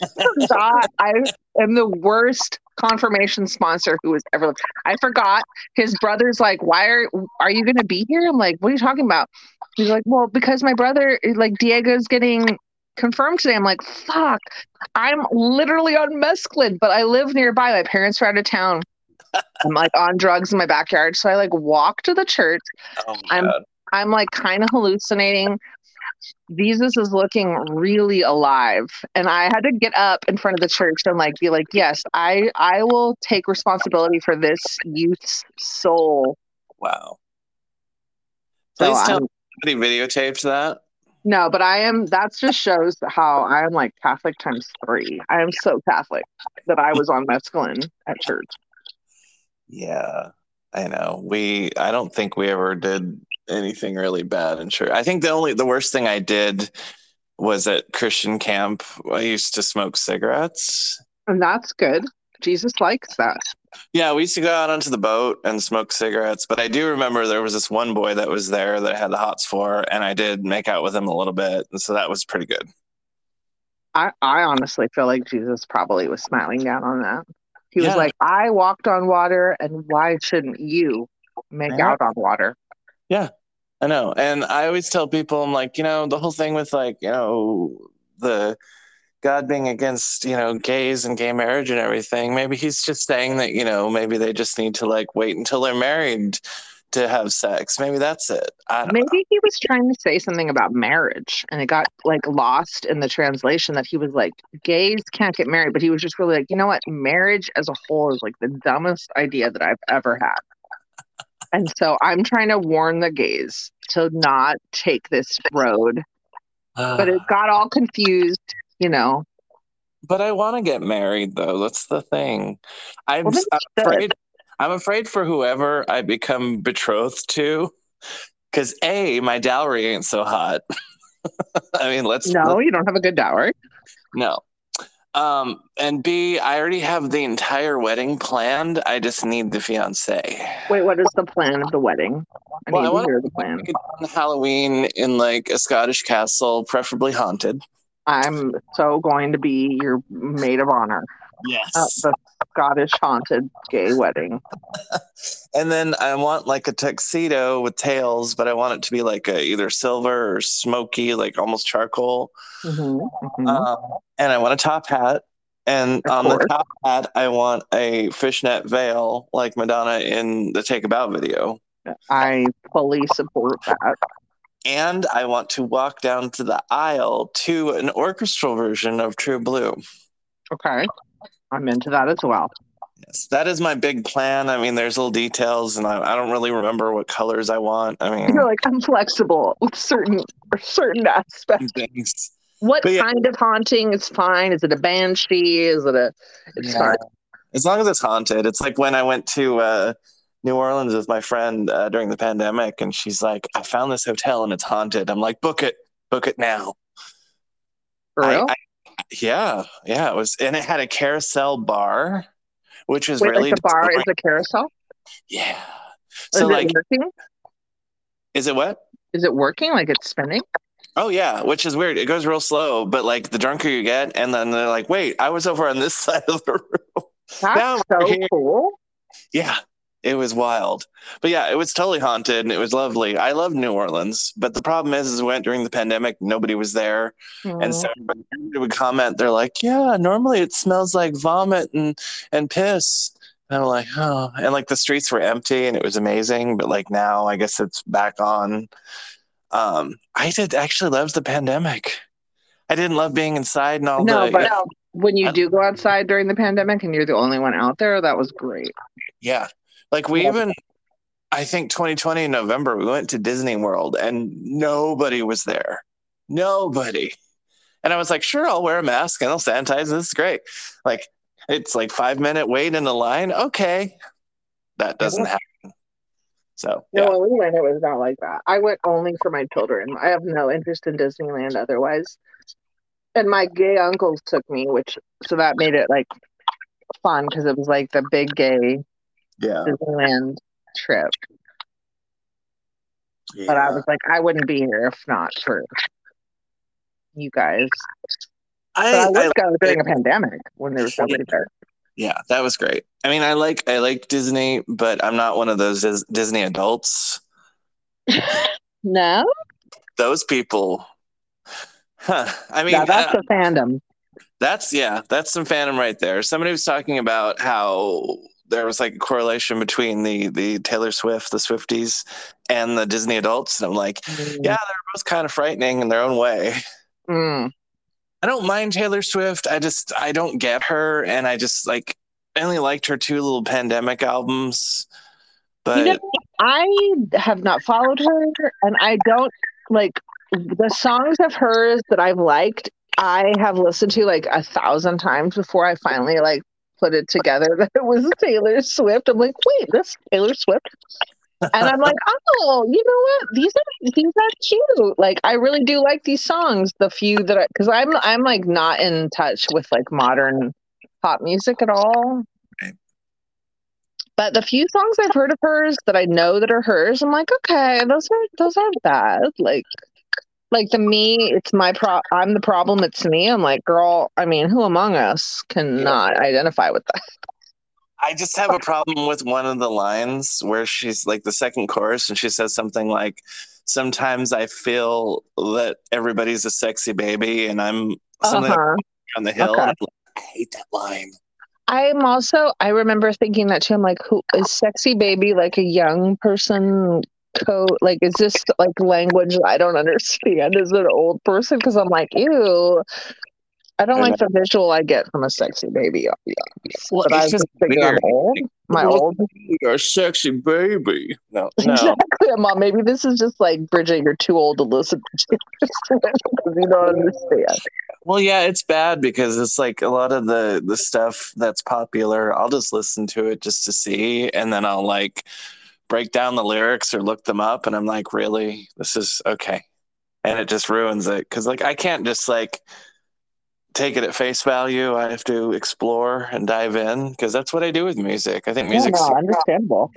forgot I am the worst confirmation sponsor who has ever lived. I forgot his brother's like, why are are you going to be here? I'm like, what are you talking about? He's like, well, because my brother, like Diego's getting confirmed today. I'm like, fuck. I'm literally on mescaline, but I live nearby. My parents are out of town. I'm like on drugs in my backyard. So I like walk to the church. Oh I'm- God. I'm like kind of hallucinating. Jesus is looking really alive. And I had to get up in front of the church and like be like, yes, I I will take responsibility for this youth's soul. Wow. So Please tell I'm- me somebody videotaped that. No, but I am that's just shows how I'm like Catholic times three. I am so Catholic that I was on mescaline at church. Yeah, I know. We I don't think we ever did anything really bad in church. I think the only the worst thing I did was at Christian camp. I used to smoke cigarettes. And that's good. Jesus likes that. Yeah, we used to go out onto the boat and smoke cigarettes. But I do remember there was this one boy that was there that I had the hots for, and I did make out with him a little bit, and so that was pretty good. I, I honestly feel like Jesus probably was smiling down on that. He was like, I walked on water, and why shouldn't you make Yeah. out on water? Yeah, I know. And I always tell people, I'm like, you know, the whole thing with like, you know, the God being against, you know, gays and gay marriage and everything, maybe he's just saying that, you know, maybe they just need to like wait until they're married to have sex. Maybe that's it. I don't know. Maybe he was trying to say something about marriage, and it got like lost in the translation that he was like, gays can't get married, but he was just really like, you know what, marriage as a whole is like the dumbest idea that I've ever had. And so I'm trying to warn the gays to not take this road. But it got all confused, you know. But I want to get married though. That's the thing. I'm, Well, I'm afraid. I'm afraid for whoever I become betrothed to, because a my dowry ain't so hot. I mean, let's No, you don't have a good dowry. no. Um, and B, I already have the entire wedding planned. I just need the fiance. Wait, what is the plan of the wedding? I Well, need I to hear the plan. We Halloween in like a Scottish castle, preferably haunted. I'm so going to be your maid of honor Yes. the Scottish haunted gay wedding. And then I want like a tuxedo with tails, but I want it to be like a, either silver or smoky, like almost charcoal. Mhm, mhm. Um, and I want a top hat. And Of on the top hat, I want a fishnet veil like Madonna in the Take a Bow video. I fully support that. And I want to walk down to the aisle to an orchestral version of True Blue. Okay. I'm into that as well. Yes, that is my big plan. I mean, there's little details, and I, I don't really remember what colors I want. I mean, You're like, I'm flexible with certain certain aspects. things. What But yeah. kind of haunting is fine? Is it a banshee? Is it a it's Yeah. fine. As long as it's haunted. It's like when I went to uh, New Orleans with my friend uh, during the pandemic, and she's like, I found this hotel and it's haunted. I'm like, book it, book it now. For real? I- yeah, yeah. It was, and it had a carousel bar, which was Wait, really like the bar is a carousel? yeah. Is So it like, working? is it what? Is it working? Like it's spinning? Oh yeah, which is weird. It goes real slow, but like the drunker you get, and then they're like, "Wait, I was over on this side of the room." That's so cool. Yeah, it was wild. But yeah, it was totally haunted and it was lovely. I love New Orleans, but the problem is, is we went during the pandemic, nobody was there. And so everybody everybody would comment, they're like, Yeah, normally it smells like vomit and, and piss. And I'm like, oh, and like the streets were empty and it was amazing. But like now, I guess it's back on. Um, I did actually love the pandemic. I didn't love being inside and all No, the. but when you I- do go outside during the pandemic and you're the only one out there, that was great. Yeah. Like we Yeah. even I think 2020 in November we went to Disney World and nobody was there. Nobody. And I was like, sure, I'll wear a mask and I'll sanitize. This is great. Like it's like five minute wait in the line. Okay. That doesn't happen. So No, yeah. when we went, it was not like that. I went only for my children. I have no interest in Disneyland otherwise. And my gay uncles took me, which so that made it like fun because it was like the big gay Yeah. Disneyland trip. But I was like, I wouldn't be here if not for you guys. I I, would I go during a pandemic when there was nobody there. yeah, that was great. I mean, I like I like Disney, but I'm not one of those Dis- Disney adults. No, Those people Huh. I mean, yeah, that's uh, I- the fandom. That's yeah, that's some fandom right there. Somebody was talking about how there was like a correlation between the the Taylor Swift, the Swifties, and the Disney adults. And I'm like, yeah, they're both kind of frightening in their own way. Mm. I don't mind Taylor Swift. I just I don't get her, and I just like I only liked her two little pandemic albums. But You know, I have not followed her, and I don't like the songs of hers that I've liked. I have listened to like a thousand times before I finally like put it together that it was Taylor Swift. I'm like, wait, this Taylor Swift, and I'm like, oh, you know what? These are these are cute. Like, I really do like these songs. The few that I because I'm I'm like not in touch with like modern pop music at all. But the few songs I've heard of hers that I know that are hers, I'm like, okay, those are those aren't bad. Like, like the me, it's my pro. I'm the problem. It's me. I'm like, girl. I mean, who among us cannot identify with that? I just have a problem with one of the lines where she's like the second chorus and she says something like, Sometimes I feel that everybody's a sexy baby and I'm something Uh-huh. on the hill. Okay. Like, I hate that line. I'm also. I remember thinking that too. I'm like, who is sexy baby? Like a young person code? Like, is this like language I don't understand as an old person? Because I'm like, ew. I don't I like the visual I get from a sexy baby. I'll be honest. Well, but I it's just figure I'm old. My Well, old. You're a sexy baby. No, no. Exactly, mom. Maybe this is just like Brigit. You're too old to listen to Taylor because you don't understand. Well, yeah, it's bad because it's like a lot of the the stuff that's popular. I'll just listen to it just to see, and then I'll like break down the lyrics or look them up, and I'm like, really, this is okay, and it just ruins it because like I can't just like take it at face value. I have to explore and dive in because that's what I do with music. I think Yeah, music's no, understandable.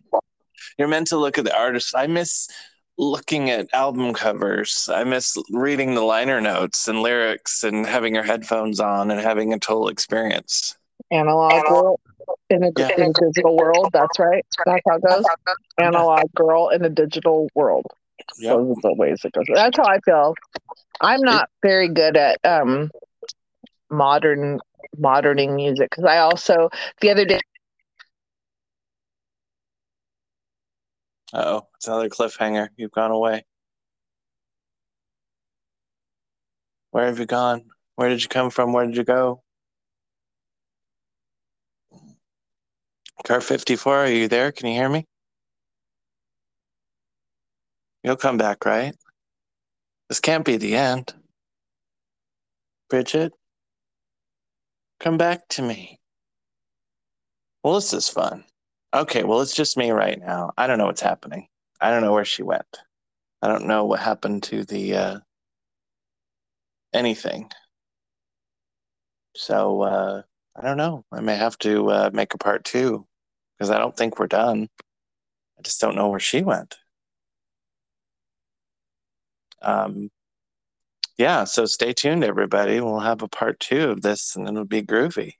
you're meant to look at the artist. I miss looking at album covers. I miss reading the liner notes and lyrics and having your headphones on and having a total experience. Analog girl in a, Yeah. in a digital world. That's right. That's how it goes. Analog girl in a digital world. Yep. Those are the ways it goes. That's how I feel. I'm not very good at um modern moderning music because I also the other day Oh, it's another cliffhanger. You've gone away. Where have you gone? Where did you come from? Where did you go? Car 54, are you there? Can you hear me? You'll come back, right? This can't be the end. Brigit, come back to me. Well, this is fun. Okay, well, it's just me right now. I don't know what's happening. I don't know where she went. I don't know what happened to the uh, anything. So uh, I don't know. I may have to uh, make a part two because I don't think we're done. I just don't know where she went. Um, yeah, so stay tuned, everybody. We'll have a part two of this, and it'll be groovy.